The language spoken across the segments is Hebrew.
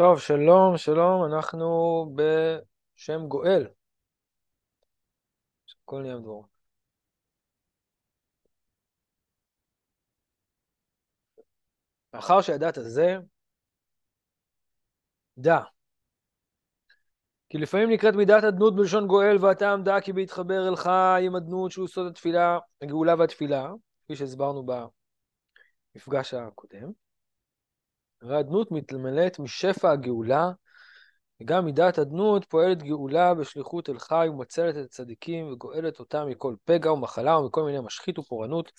טוב, שלום, שלום, אנחנו בשם גואל. הכל נהיה דבור. לאחר שידעת זה, דע. כי לפעמים נקראת מידת אדנות בלשון גואל, והטעם דע כי בהתחבר אל חי עם אדנות שהוא סוד התפילה, הגאולה והתפילה, כפי שהסברנו במפגש הקודם. והאדנות מתמלאת משפע הגאולה, וגם מידת אדנות פועלת גאולה בשליחות אל חי ומצלת את הצדיקים וגואלת אותם מכל פגע ומחלה ומכל מיני משחית ופורענות,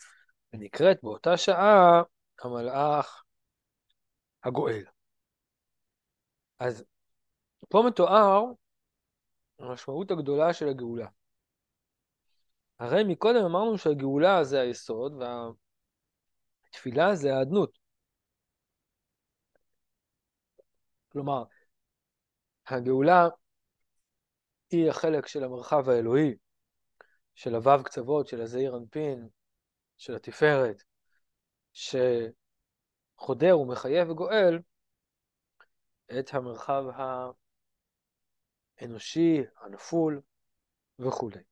ונקראת באותה שעה המלאך הגואל. אז פה מתואר המשמעות הגדולה של הגאולה. הרי מקודם אמרנו שהגאולה זה היסוד והתפילה זה האדנות. כלומר, הגאולה היא החלק של המרחב האלוהי, של הוו קצוות, של הזעיר אנפין, של התפארת, שחודר ומחייב וגואל את המרחב האנושי, הנפול וכולי.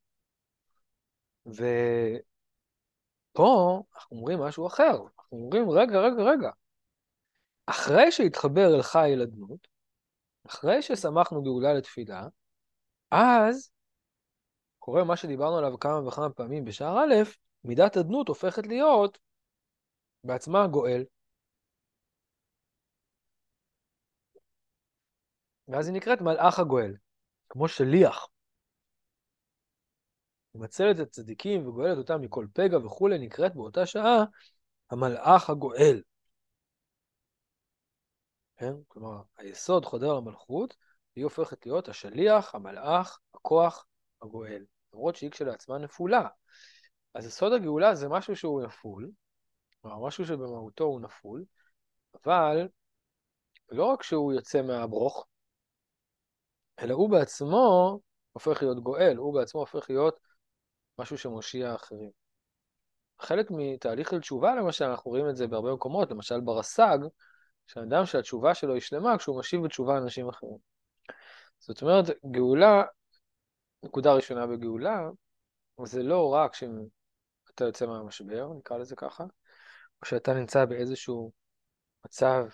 ופה אנחנו אומרים משהו אחר, אנחנו אומרים, רגע, רגע, רגע, אחרי שהתחבר אל חי אל אדנות, אחרי ששמחנו גאולה לתפילה, אז קורה מה שדיברנו עליו כמה וכמה פעמים בשער א', מידת אדנות הופכת להיות בעצמה גואל. ואז היא נקראת מלאך הגואל, כמו שליח. מצלת את הצדיקים וגואלת אותם מכל פגע וכולי, נקראת באותה שעה המלאך הגואל. כן? כלומר, היסוד חודר למלכות, היא הופכת להיות השליח, המלאך, הכוח, הגואל. למרות שהיא כשלעצמה נפולה. אז יסוד הגאולה זה משהו שהוא נפול, כלומר, משהו שבמהותו הוא נפול, אבל לא רק שהוא יוצא מהברוך, אלא הוא בעצמו הופך להיות גואל, הוא בעצמו הופך להיות משהו שמושיע אחרים. חלק מתהליך של תשובה, למשל, אנחנו רואים את זה בהרבה מקומות, למשל ברס"ג, שאדם שהתשובה שלו היא שלמה כשהוא משיב בתשובה לאנשים אחרים. זאת אומרת, גאולה, נקודה ראשונה בגאולה, זה לא רק שאתה יוצא מהמשבר, נקרא לזה ככה, או שאתה נמצא באיזשהו מצב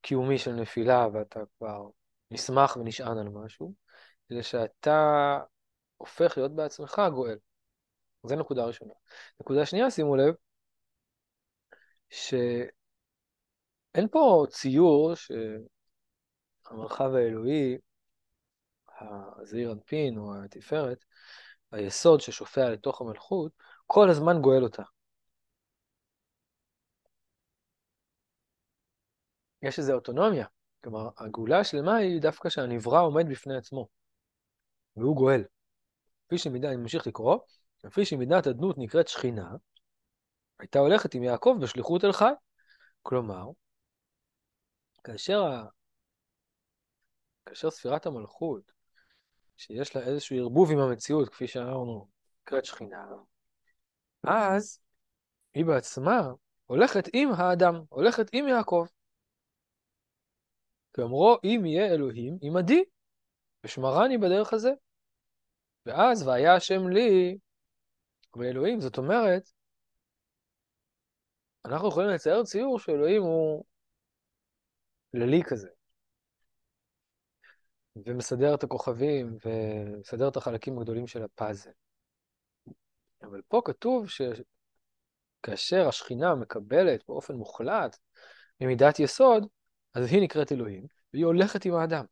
קיומי של נפילה ואתה כבר נסמך ונשען על משהו, אלא שאתה הופך להיות בעצמך גואל. זו נקודה ראשונה. נקודה שנייה, שימו לב, ש... אין פה ציור שהמרחב האלוהי, הזעיר אנפין או התפארת, היסוד ששופע לתוך המלכות, כל הזמן גואל אותה. יש איזו אוטונומיה. כלומר, הגאולה השלמה היא דווקא שהנברא עומד בפני עצמו, והוא גואל. כפי שמידה, אני ממשיך לקרוא, כפי שמידת אדנות נקראת שכינה, הייתה הולכת עם יעקב בשליחות אל חי. כלומר, כאשר, ה... כאשר ספירת המלכות, שיש לה איזשהו ערבוב עם המציאות, כפי שאמרנו, נקראת שכינה, אז היא בעצמה הולכת עם האדם, הולכת עם יעקב. כאמרו, אם יהיה אלוהים עמדי, ושמרני בדרך הזה. ואז, והיה השם לי, ואלוהים, זאת אומרת, אנחנו יכולים לצייר ציור שאלוהים הוא כללי כזה, ומסדר את הכוכבים, ומסדר את החלקים הגדולים של הפאזל. אבל פה כתוב שכאשר השכינה מקבלת באופן מוחלט ממידת יסוד, אז היא נקראת אלוהים, והיא הולכת עם האדם.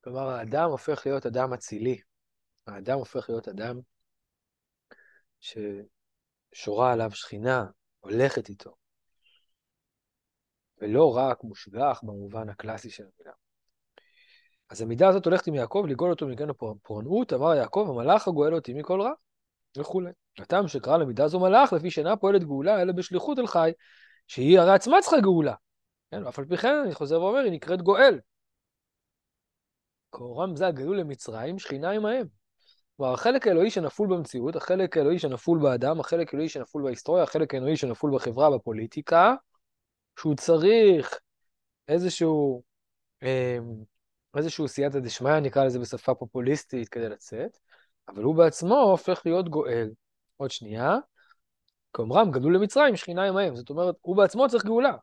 כלומר, האדם הופך להיות אדם אצילי. האדם הופך להיות אדם ש... שורה עליו שכינה, הולכת איתו. ולא רק מושגח במובן הקלאסי של המילה. אז המידה הזאת הולכת עם יעקב לגאול אותו מכאן הפורענות, אמר יעקב, המלאך הגואל אותי מכל רע, וכולי. הטעם שקרא למידה זו מלאך, לפי שאינה פועלת גאולה, אלא בשליחות אל חי, שהיא הרי עצמה צריכה גאולה. כן, ואף על פי כן, אני חוזר ואומר, היא נקראת גואל. כאורם זה הגלו למצרים, שכינה עמהם. כלומר, החלק האלוהי שנפול במציאות, החלק האלוהי שנפול באדם, החלק האלוהי שנפול בהיסטוריה, החלק האלוהי שנפול בחברה, בפוליטיקה, שהוא צריך איזשהו, אמ, איזשהו סייעתא דשמיא, נקרא לזה בשפה פופוליסטית, כדי לצאת, אבל הוא בעצמו הופך להיות גואל. עוד שנייה, כאומרם, גדלו למצרים, שכינה עמהם. זאת אומרת, הוא בעצמו צריך גאולה.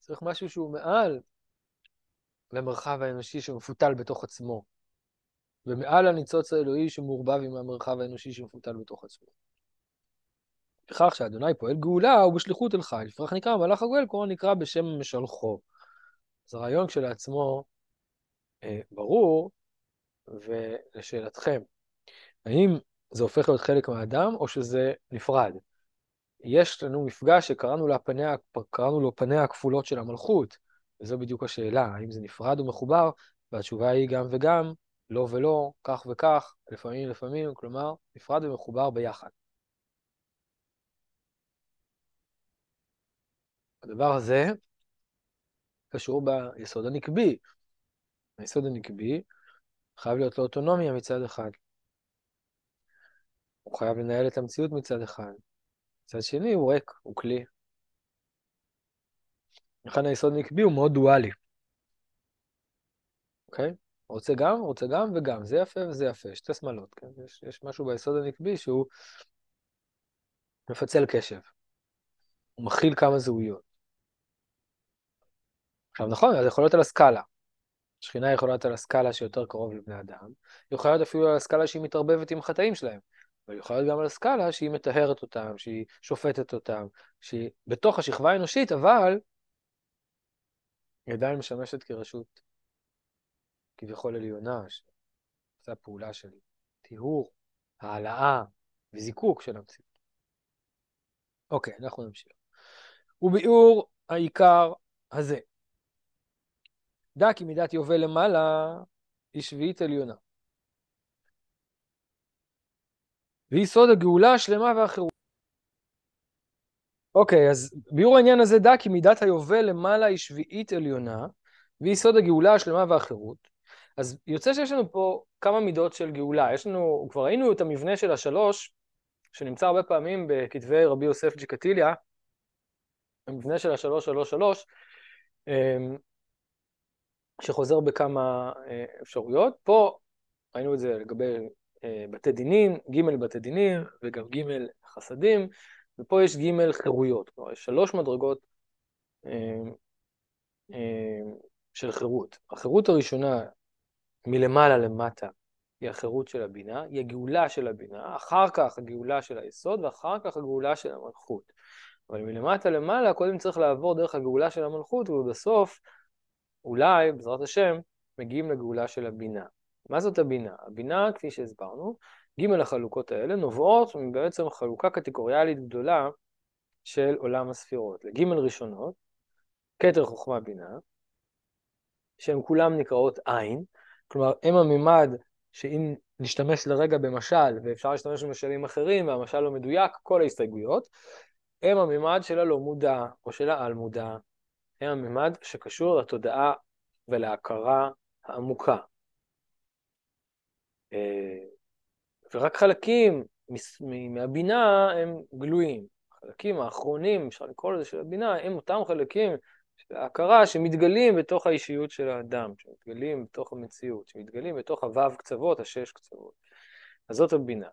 צריך משהו שהוא מעל למרחב האנושי שמפותל בתוך עצמו, ומעל הניצוץ האלוהי שמעורבב עם המרחב האנושי שמפותל בתוך עצמו. בכך שאדוני פועל גאולה הוא בשליחות אל חי, לפרח נקרא מלאך הגואל, כלומר נקרא בשם משלחו. אז הרעיון כשלעצמו אה, ברור, ולשאלתכם, האם זה הופך להיות חלק מהאדם או שזה נפרד? יש לנו מפגש שקראנו לו פניה הכפולות של המלכות, וזו בדיוק השאלה, האם זה נפרד או מחובר, והתשובה היא גם וגם, לא ולא, כך וכך, לפעמים לפעמים, כלומר, נפרד ומחובר ביחד. הדבר הזה קשור ביסוד הנקבי. היסוד הנקבי חייב להיות לו אוטונומיה מצד אחד. הוא חייב לנהל את המציאות מצד אחד. מצד שני הוא ריק, הוא כלי. לכן היסוד הנקבי הוא מאוד דואלי. אוקיי? רוצה גם, רוצה גם וגם. זה יפה וזה יפה, שתי שמאלות, כן? יש, יש משהו ביסוד הנקבי שהוא מפצל קשב. הוא מכיל כמה זהויות. עכשיו נכון, זה יכול להיות על הסקאלה. שכינה יכולה להיות על הסקאלה שיותר קרוב לבני אדם, היא יכולה להיות אפילו על הסקאלה שהיא מתערבבת עם החטאים שלהם, אבל היא יכולה להיות גם על הסקאלה שהיא מטהרת אותם, שהיא שופטת אותם, שהיא בתוך השכבה האנושית, אבל היא עדיין משמשת כרשות כביכול עליונה, שעושה פעולה של טיהור, העלאה וזיקוק של המציאות. אוקיי, אנחנו נמשיך. וביאור העיקר הזה. דע כי מידת יובל למעלה היא שביעית עליונה. והיא סוד הגאולה השלמה והחירות. אוקיי, אז ביאור העניין הזה דע כי מידת היובל למעלה היא שביעית עליונה, והיא סוד הגאולה השלמה והחירות. אז יוצא שיש לנו פה כמה מידות של גאולה. יש לנו, כבר ראינו את המבנה של השלוש, שנמצא הרבה פעמים בכתבי רבי יוסף ג'קטיליה, המבנה של השלוש שלוש שלוש, אמ, שחוזר בכמה אה, אפשרויות. פה ראינו את זה לגבי אה, בתי דינים, ג' בתי דינים וגם ג' חסדים, ופה יש ג' חירויות, כלומר יש שלוש מדרגות אה, של חירות. החירות הראשונה מלמעלה למטה היא החירות של הבינה, היא הגאולה של הבינה, אחר כך הגאולה של היסוד ואחר כך הגאולה של המלכות. אבל מלמטה למעלה קודם צריך לעבור דרך הגאולה של המלכות ובסוף אולי, בעזרת השם, מגיעים לגאולה של הבינה. מה זאת הבינה? הבינה, כפי שהסברנו, ג' החלוקות האלה נובעות מבעצם חלוקה קטגוריאלית גדולה של עולם הספירות. לג' ראשונות, כתר חוכמה בינה, שהן כולן נקראות עין, כלומר, הם הממד שאם נשתמש לרגע במשל, ואפשר להשתמש במשלים אחרים, והמשל לא מדויק, כל ההסתייגויות, הם הממד של הלא מודע, או של העל מודע, הם הממד שקשור לתודעה ולהכרה העמוקה. ורק חלקים מהבינה הם גלויים. החלקים האחרונים, אפשר לקרוא לזה, של הבינה, הם אותם חלקים של ההכרה שמתגלים בתוך האישיות של האדם, שמתגלים בתוך המציאות, שמתגלים בתוך הוו קצוות, השש קצוות. אז זאת הבינה.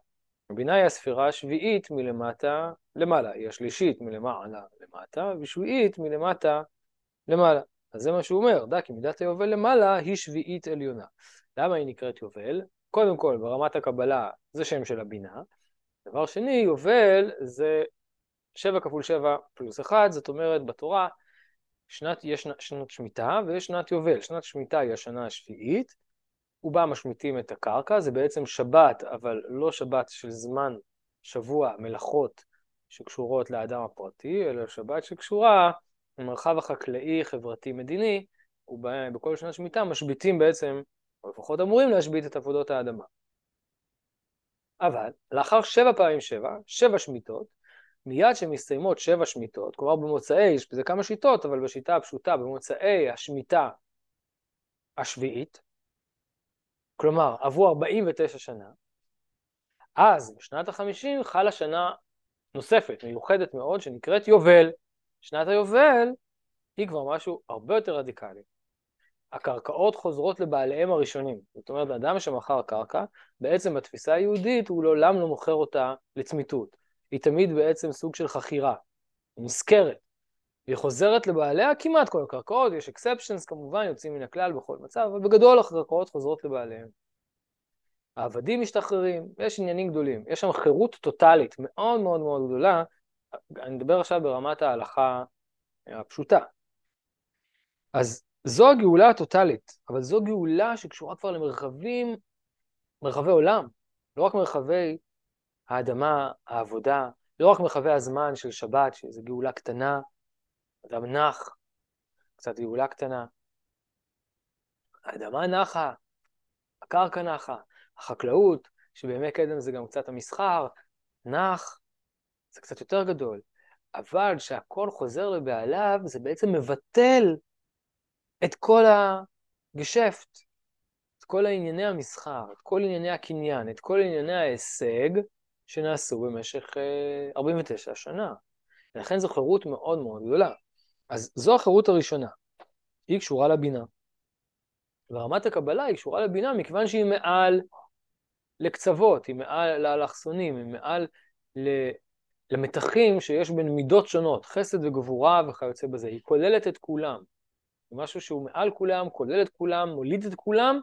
הבינה היא הספירה השביעית מלמטה למעלה, היא השלישית מלמעלה למטה, ושביעית מלמטה למעלה. אז זה מה שהוא אומר, דע כי מידת היובל למעלה היא שביעית עליונה. למה היא נקראת יובל? קודם כל, ברמת הקבלה זה שם של הבינה. דבר שני, יובל זה שבע כפול שבע פלוס אחד, זאת אומרת בתורה שנת, יש שנת שמיטה ויש שנת יובל. שנת שמיטה היא השנה השביעית, ובה משמיטים את הקרקע, זה בעצם שבת, אבל לא שבת של זמן, שבוע, מלאכות שקשורות לאדם הפרטי, אלא שבת שקשורה המרחב החקלאי, חברתי, מדיני, ובכל שנת שמיטה משביתים בעצם, או לפחות אמורים להשבית את עבודות האדמה. אבל לאחר שבע פעמים שבע, שבע שמיטות, מיד שמסתיימות שבע שמיטות, כלומר במוצאי, יש בזה כמה שיטות, אבל בשיטה הפשוטה, במוצאי השמיטה השביעית, כלומר, עברו 49 שנה, אז בשנת ה-50 חלה שנה נוספת, מיוחדת מאוד, שנקראת יובל. שנת היובל היא כבר משהו הרבה יותר רדיקלי. הקרקעות חוזרות לבעליהם הראשונים. זאת אומרת, אדם שמכר קרקע, בעצם בתפיסה היהודית הוא לעולם לא מוכר אותה לצמיתות. היא תמיד בעצם סוג של חכירה, היא נזכרת. והיא חוזרת לבעליה כמעט כל הקרקעות, יש אקספשנס כמובן, יוצאים מן הכלל בכל מצב, אבל בגדול הקרקעות חוזרות לבעליהם. העבדים משתחררים, יש עניינים גדולים. יש שם חירות טוטאלית מאוד מאוד מאוד גדולה. אני מדבר עכשיו ברמת ההלכה הפשוטה. אז זו הגאולה הטוטאלית, אבל זו גאולה שקשורה כבר למרחבים, מרחבי עולם, לא רק מרחבי האדמה, העבודה, לא רק מרחבי הזמן של שבת, שזו גאולה קטנה, אדם נח, קצת גאולה קטנה. האדמה נחה, הקרקע נחה, החקלאות, שבימי קדם זה גם קצת המסחר, נח, זה קצת יותר גדול. אבל כשהכל חוזר לבעליו, זה בעצם מבטל את כל הגשפט, את כל ענייני המסחר, את כל ענייני הקניין, את כל ענייני ההישג שנעשו במשך 49 אה, שנה. ולכן זו חירות מאוד מאוד גדולה. אז זו החירות הראשונה. היא קשורה לבינה. ורמת הקבלה היא קשורה לבינה מכיוון שהיא מעל לקצוות, היא מעל לאלכסונים, היא מעל למתחים שיש בין מידות שונות, חסד וגבורה וכיוצא בזה. היא כוללת את כולם. זה משהו שהוא מעל כולם, כולל את כולם, מוליד את כולם,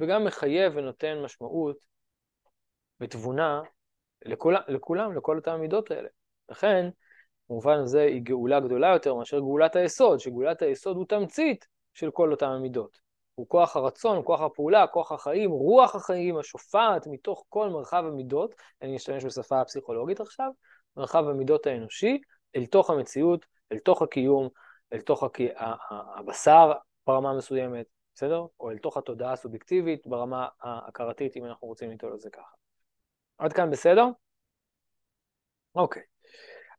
וגם מחייב ונותן משמעות ותבונה לכול, לכולם, לכל אותן המידות האלה. לכן, במובן הזה היא גאולה גדולה יותר מאשר גאולת היסוד, שגאולת היסוד הוא תמצית של כל אותן המידות. הוא כוח הרצון, כוח הפעולה, כוח החיים, רוח החיים השופעת מתוך כל מרחב המידות, אני אשתמש בשפה הפסיכולוגית עכשיו, מרחב המידות האנושי, אל תוך המציאות, אל תוך הקיום, אל תוך הק... הבשר ברמה מסוימת, בסדר? או אל תוך התודעה הסובייקטיבית ברמה ההכרתית, אם אנחנו רוצים לטעול את זה ככה. עד כאן בסדר? אוקיי.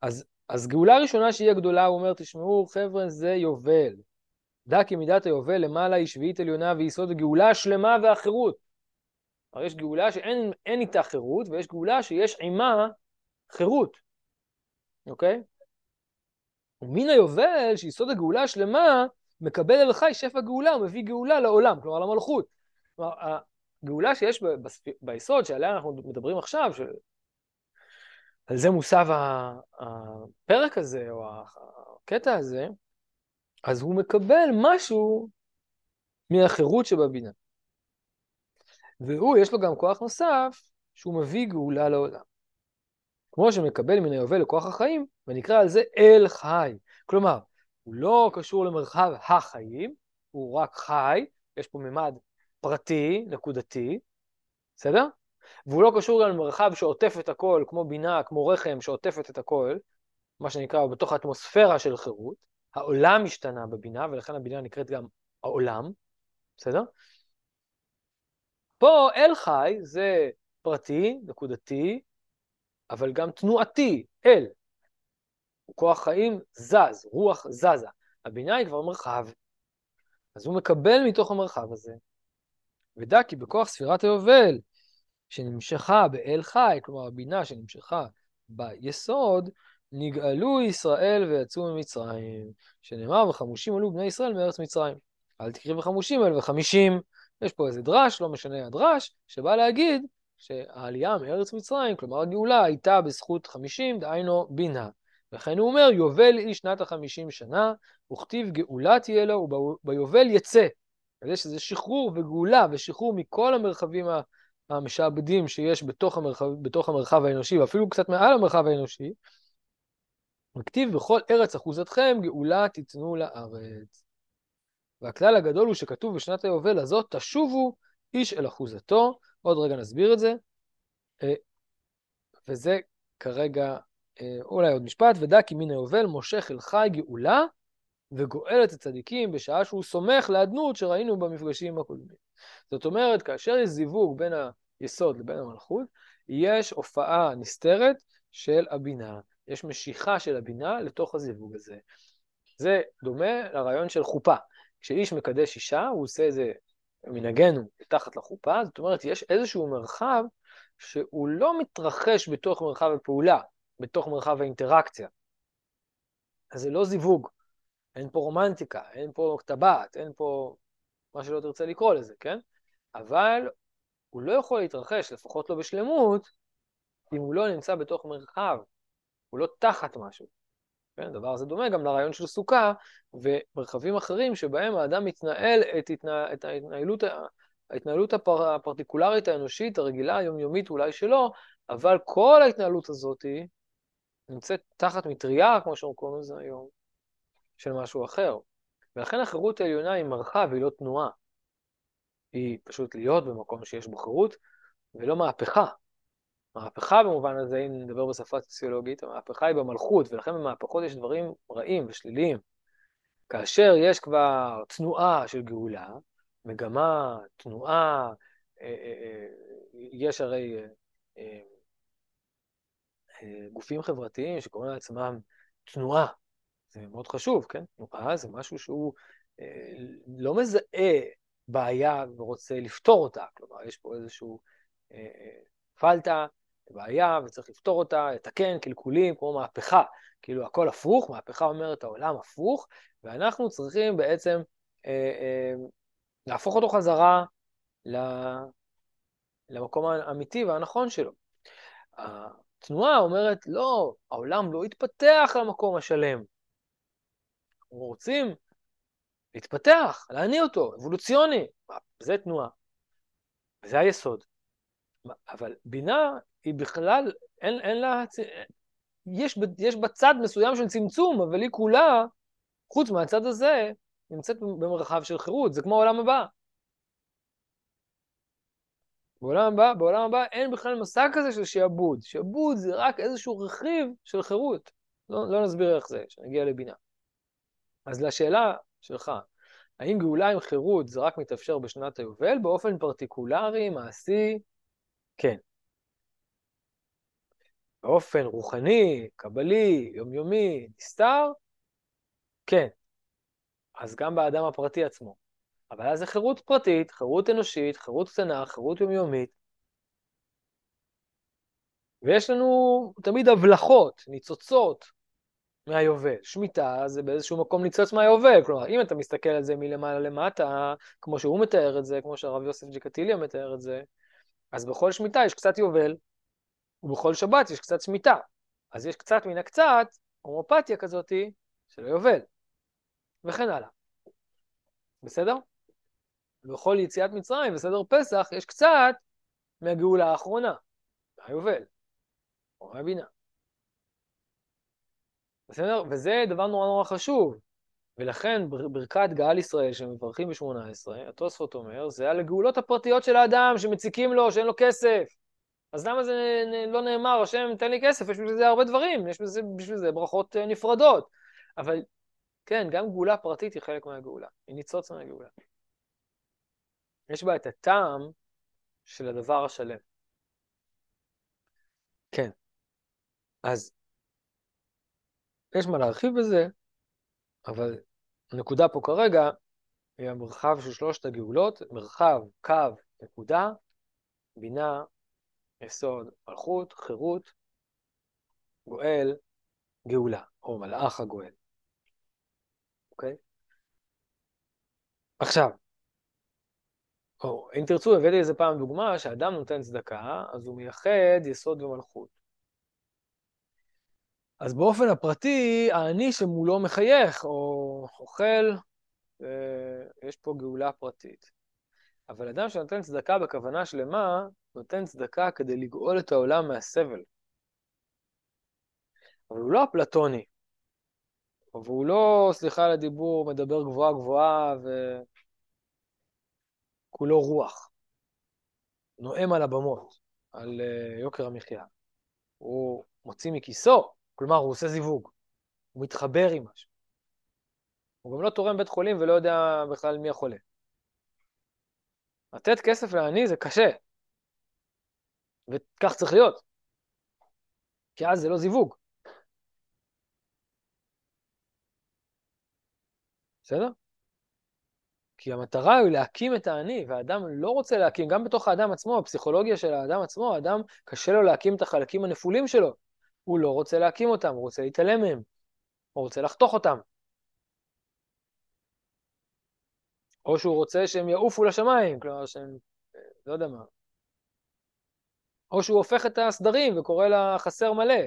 אז, אז גאולה ראשונה שהיא הגדולה, הוא אומר, תשמעו, חבר'ה, זה יובל. דע כי מידת היובל למעלה היא שביעית עליונה ויסוד הגאולה השלמה והחירות. הרי יש גאולה שאין איתה חירות, ויש גאולה שיש עימה חירות, אוקיי? ומן היובל, שיסוד הגאולה השלמה, מקבל אל חי שפע גאולה ומביא גאולה לעולם, כלומר למלכות. כלומר, הגאולה שיש ביסוד, שעליה אנחנו מדברים עכשיו, שעל זה מוסב הפרק הזה, או הקטע הזה, אז הוא מקבל משהו מהחירות שבבינה. והוא, יש לו גם כוח נוסף, שהוא מביא גאולה לעולם. כמו שמקבל מן היובל לכוח החיים, ונקרא על זה אל חי. כלומר, הוא לא קשור למרחב החיים, הוא רק חי, יש פה ממד פרטי, נקודתי, בסדר? והוא לא קשור גם למרחב שעוטף את הכל, כמו בינה, כמו רחם שעוטפת את הכל, מה שנקרא בתוך האטמוספירה של חירות. העולם השתנה בבינה, ולכן הבינה נקראת גם העולם, בסדר? פה אל חי זה פרטי, נקודתי, אבל גם תנועתי, אל. כוח חיים זז, רוח זזה. הבינה היא כבר מרחב. אז הוא מקבל מתוך המרחב הזה. ודע כי בכוח ספירת היובל, שנמשכה באל חי, כלומר הבינה שנמשכה ביסוד, נגאלו ישראל ויצאו ממצרים, שנאמר וחמושים עלו בני ישראל מארץ מצרים. אל תקריא וחמושים אל וחמישים. יש פה איזה דרש, לא משנה הדרש, שבא להגיד שהעלייה מארץ מצרים, כלומר הגאולה, הייתה בזכות חמישים, דהיינו בינה. וכן הוא אומר, יובל היא שנת החמישים שנה, וכתיב גאולה תהיה לו, וביובל יצא. אז יש איזה שחרור וגאולה ושחרור מכל המרחבים המשעבדים שיש בתוך המרחב, בתוך המרחב האנושי, ואפילו קצת מעל המרחב האנושי, וכתיב בכל ארץ אחוזתכם גאולה תיתנו לארץ. והכלל הגדול הוא שכתוב בשנת היובל הזאת, תשובו איש אל אחוזתו, עוד רגע נסביר את זה, אה, וזה כרגע אה, אולי עוד משפט, ודע כי מן היובל מושך אל חי גאולה וגואל את הצדיקים בשעה שהוא סומך לאדנות שראינו במפגשים הקודמים. זאת אומרת, כאשר יש זיווג בין היסוד לבין המלכות, יש הופעה נסתרת של הבינה. יש משיכה של הבינה לתוך הזיווג הזה. זה דומה לרעיון של חופה. כשאיש מקדש אישה, הוא עושה איזה מנהגנו מתחת לחופה, זאת אומרת, יש איזשהו מרחב שהוא לא מתרחש בתוך מרחב הפעולה, בתוך מרחב האינטראקציה. אז זה לא זיווג, אין פה רומנטיקה, אין פה טבעת, אין פה מה שלא תרצה לקרוא לזה, כן? אבל הוא לא יכול להתרחש, לפחות לא בשלמות, אם הוא לא נמצא בתוך מרחב, הוא לא תחת משהו. כן? הדבר הזה דומה גם לרעיון של סוכה ומרחבים אחרים שבהם האדם מתנהל את, התנה... את ההתנהלות, ההתנהלות הפר... הפרטיקולרית האנושית, הרגילה, היומיומית אולי שלו, אבל כל ההתנהלות הזאת נמצאת תחת מטריה, כמו שאנחנו קוראים לזה היום, של משהו אחר. ולכן החירות העליונה היא מרחב, היא לא תנועה. היא פשוט להיות במקום שיש בו חירות, ולא מהפכה. מהפכה במובן הזה, אם נדבר בשפה סוציולוגית, המהפכה היא במלכות, ולכן במהפכות יש דברים רעים ושליליים. כאשר יש כבר תנועה של גאולה, מגמה, תנועה, אה, אה, אה, יש הרי גופים חברתיים שקוראים לעצמם תנועה. זה מאוד חשוב, כן? תנועה זה משהו שהוא לא מזהה בעיה ורוצה לפתור אותה. כלומר, יש פה איזשהו פלטה, בעיה, וצריך לפתור אותה, לתקן קלקולים, כמו מהפכה. כאילו הכל הפוך, מהפכה אומרת העולם הפוך, ואנחנו צריכים בעצם אה, אה, להפוך אותו חזרה למקום האמיתי והנכון שלו. התנועה אומרת, לא, העולם לא יתפתח למקום השלם. אנחנו רוצים להתפתח, להניע אותו, אבולוציוני. זה תנועה. זה היסוד. אבל בינה היא בכלל, אין, אין לה... יש, יש בה צד מסוים של צמצום, אבל היא כולה, חוץ מהצד הזה, נמצאת במרחב של חירות. זה כמו העולם הבא. בעולם הבא, בעולם הבא אין בכלל מושג כזה של שעבוד. שעבוד זה רק איזשהו רכיב של חירות. לא, לא נסביר איך זה, כשנגיע לבינה. אז לשאלה שלך, האם גאולה עם חירות זה רק מתאפשר בשנת היובל? באופן פרטיקולרי, מעשי, כן. באופן רוחני, קבלי, יומיומי, נסתר, כן. אז גם באדם הפרטי עצמו. אבל אז זה חירות פרטית, חירות אנושית, חירות קטנה, חירות יומיומית. ויש לנו תמיד הבלחות, ניצוצות מהיובל. שמיטה זה באיזשהו מקום ניצוץ מהיובל. כלומר, אם אתה מסתכל על זה מלמעלה למטה, כמו שהוא מתאר את זה, כמו שהרב יוסף ג'קטיליה מתאר את זה, אז בכל שמיטה יש קצת יובל, ובכל שבת יש קצת שמיטה. אז יש קצת מן הקצת, הומופתיה כזאתי, של היובל, וכן הלאה. בסדר? בכל יציאת מצרים וסדר פסח יש קצת מהגאולה האחרונה, מהיובל, או מהבינה. בסדר? וזה דבר נורא נורא חשוב. ולכן ברכת גאל ישראל שמברכים ב-18, התוספות אומר, זה על הגאולות הפרטיות של האדם שמציקים לו, שאין לו כסף. אז למה זה לא נאמר, השם תן לי כסף, יש בשביל זה הרבה דברים, יש בזה, בשביל זה ברכות אה, נפרדות. אבל כן, גם גאולה פרטית היא חלק מהגאולה, היא ניצוץ מהגאולה. יש בה את הטעם של הדבר השלם. כן. אז יש מה להרחיב בזה, אבל הנקודה פה כרגע היא המרחב של שלושת הגאולות, מרחב, קו, נקודה, בינה, יסוד, מלכות, חירות, גואל, גאולה, או מלאך הגואל. אוקיי? עכשיו, או, אם תרצו, הבאתי איזה פעם דוגמה שאדם נותן צדקה, אז הוא מייחד יסוד ומלכות. אז באופן הפרטי, העני שמולו מחייך או אוכל, יש פה גאולה פרטית. אבל אדם שנותן צדקה בכוונה שלמה, נותן צדקה כדי לגאול את העולם מהסבל. אבל הוא לא אפלטוני, והוא לא, סליחה על הדיבור, מדבר גבוהה גבוהה וכולו רוח. נואם על הבמות, על uh, יוקר המחיה. הוא מוציא מכיסו, כלומר, הוא עושה זיווג. הוא מתחבר עם משהו. הוא גם לא תורם בית חולים ולא יודע בכלל מי החולה. לתת כסף לעני זה קשה, וכך צריך להיות, כי אז זה לא זיווג. בסדר? כי המטרה היא להקים את האני, והאדם לא רוצה להקים, גם בתוך האדם עצמו, הפסיכולוגיה של האדם עצמו, האדם קשה לו להקים את החלקים הנפולים שלו. הוא לא רוצה להקים אותם, הוא רוצה להתעלם מהם, הוא רוצה לחתוך אותם. או שהוא רוצה שהם יעופו לשמיים, כלומר שהם, לא יודע מה. או שהוא הופך את הסדרים וקורא לה חסר מלא,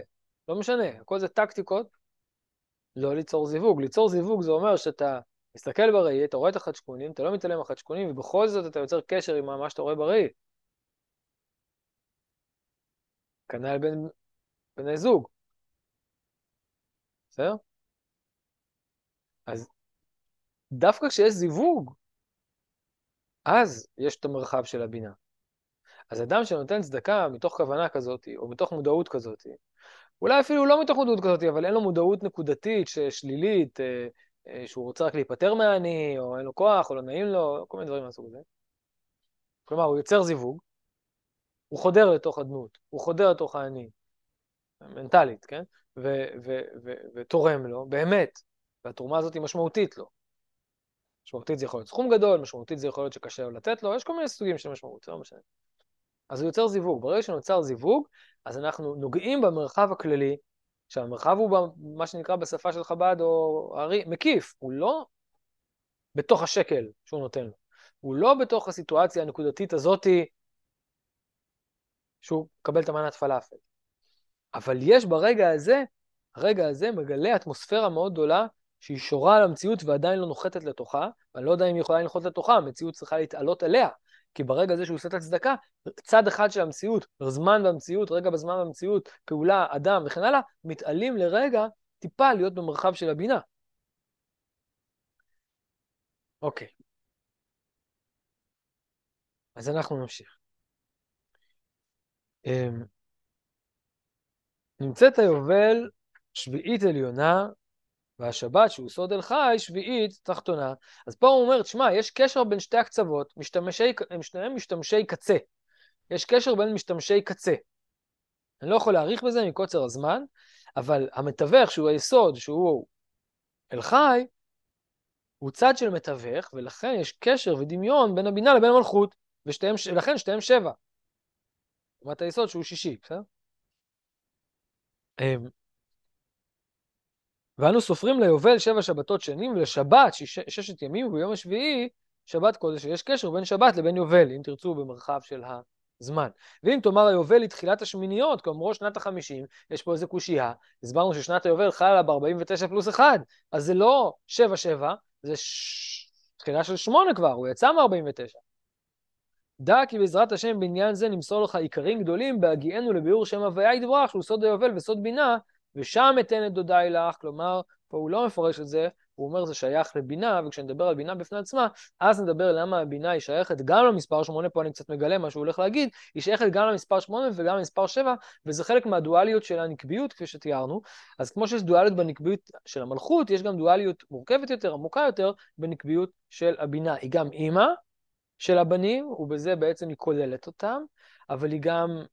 לא משנה, הכל זה טקטיקות, לא ליצור זיווג. ליצור זיווג זה אומר שאתה מסתכל בראי, אתה רואה את החדשקונים, אתה לא מתעלם מהחדשקונים, ובכל זאת אתה יוצר קשר עם מה שאתה רואה בראי. כנ"ל בין בני זוג. בסדר? אז דווקא כשיש זיווג, אז יש את המרחב של הבינה. אז אדם שנותן צדקה מתוך כוונה כזאת, או מתוך מודעות כזאת, אולי אפילו לא מתוך מודעות כזאת, אבל אין לו מודעות נקודתית, שלילית, אה, אה, שהוא רוצה רק להיפטר מהעני, או אין לו כוח, או לא נעים לו, כל מיני דברים מהסוג הזה. כלומר, הוא יוצר זיווג, הוא חודר לתוך הדמות, הוא חודר לתוך העני, מנטלית, כן? ותורם לו, באמת, והתרומה הזאת היא משמעותית לו. משמעותית זה יכול להיות סכום גדול, משמעותית זה יכול להיות שקשה לו לתת לו, יש כל מיני סוגים של משמעות, לא משנה. אז הוא יוצר זיווג. ברגע שנוצר זיווג, אז אנחנו נוגעים במרחב הכללי, שהמרחב הוא מה שנקרא בשפה של חב"ד או ארי, מקיף, הוא לא בתוך השקל שהוא נותן לו. הוא לא בתוך הסיטואציה הנקודתית הזאתי שהוא מקבל את המנת פלאפל. אבל יש ברגע הזה, הרגע הזה מגלה אטמוספירה מאוד גדולה שהיא שורה על המציאות ועדיין לא נוחתת לתוכה, ואני לא יודע אם היא יכולה לנחות לתוכה, המציאות צריכה להתעלות עליה. כי ברגע הזה שהוא עושה את הצדקה, צד אחד של המציאות, זמן במציאות, רגע בזמן במציאות, פעולה, אדם וכן הלאה, מתעלים לרגע טיפה להיות במרחב של הבינה. אוקיי. אז אנחנו נמשיך. אמ, נמצאת היובל שביעית עליונה והשבת, שהוא סוד אל חי, שביעית תחתונה. אז פה הוא אומר, תשמע, יש קשר בין שתי הקצוות, משתמשי, הם שניהם משתמשי קצה. יש קשר בין משתמשי קצה. אני לא יכול להאריך בזה מקוצר הזמן, אבל המתווך, שהוא היסוד, שהוא אל חי, הוא צד של מתווך, ולכן יש קשר ודמיון בין הבינה לבין המלכות, ולכן שתיהם שבע. לעומת היסוד שהוא שישי, בסדר? ואנו סופרים ליובל שבע שבתות שנים, ולשבת שש, ששת ימים, וביום השביעי שבת קודש, יש קשר בין שבת לבין יובל, אם תרצו, במרחב של הזמן. ואם תאמר היובל היא תחילת השמיניות, כאמרו שנת החמישים, יש פה איזה קושייה, הסברנו ששנת היובל חלה ב-49 פלוס 1, אז זה לא 7-7, זה ש... תחילה של 8 כבר, הוא יצא מ-49. דע כי בעזרת השם בעניין זה נמסור לך עיקרים גדולים בהגיענו לביאור שם הוויה יתברך, שהוא סוד היובל וסוד בינה, ושם אתן את דודי לך, כלומר, פה הוא לא מפרש את זה, הוא אומר זה שייך לבינה, וכשנדבר על בינה בפני עצמה, אז נדבר למה הבינה היא שייכת גם למספר 8, פה אני קצת מגלה מה שהוא הולך להגיד, היא שייכת גם למספר 8 וגם למספר 7, וזה חלק מהדואליות של הנקביות, כפי שתיארנו. אז כמו שיש דואליות בנקביות של המלכות, יש גם דואליות מורכבת יותר, עמוקה יותר, בנקביות של הבינה. היא גם אימא של הבנים, ובזה בעצם היא כוללת אותם, אבל היא גם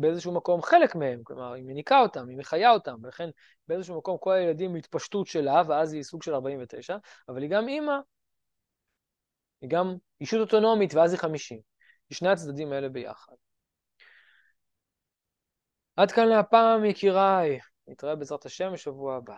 באיזשהו מקום חלק מהם, כלומר, היא מניקה אותם, היא מחיה אותם, ולכן באיזשהו מקום כל הילדים התפשטות שלה, ואז היא סוג של 49, אבל היא גם אימא, היא גם אישות אוטונומית, ואז היא 50. היא שני הצדדים האלה ביחד. עד כאן להפעם, יקיריי. נתראה בעזרת השם בשבוע הבא.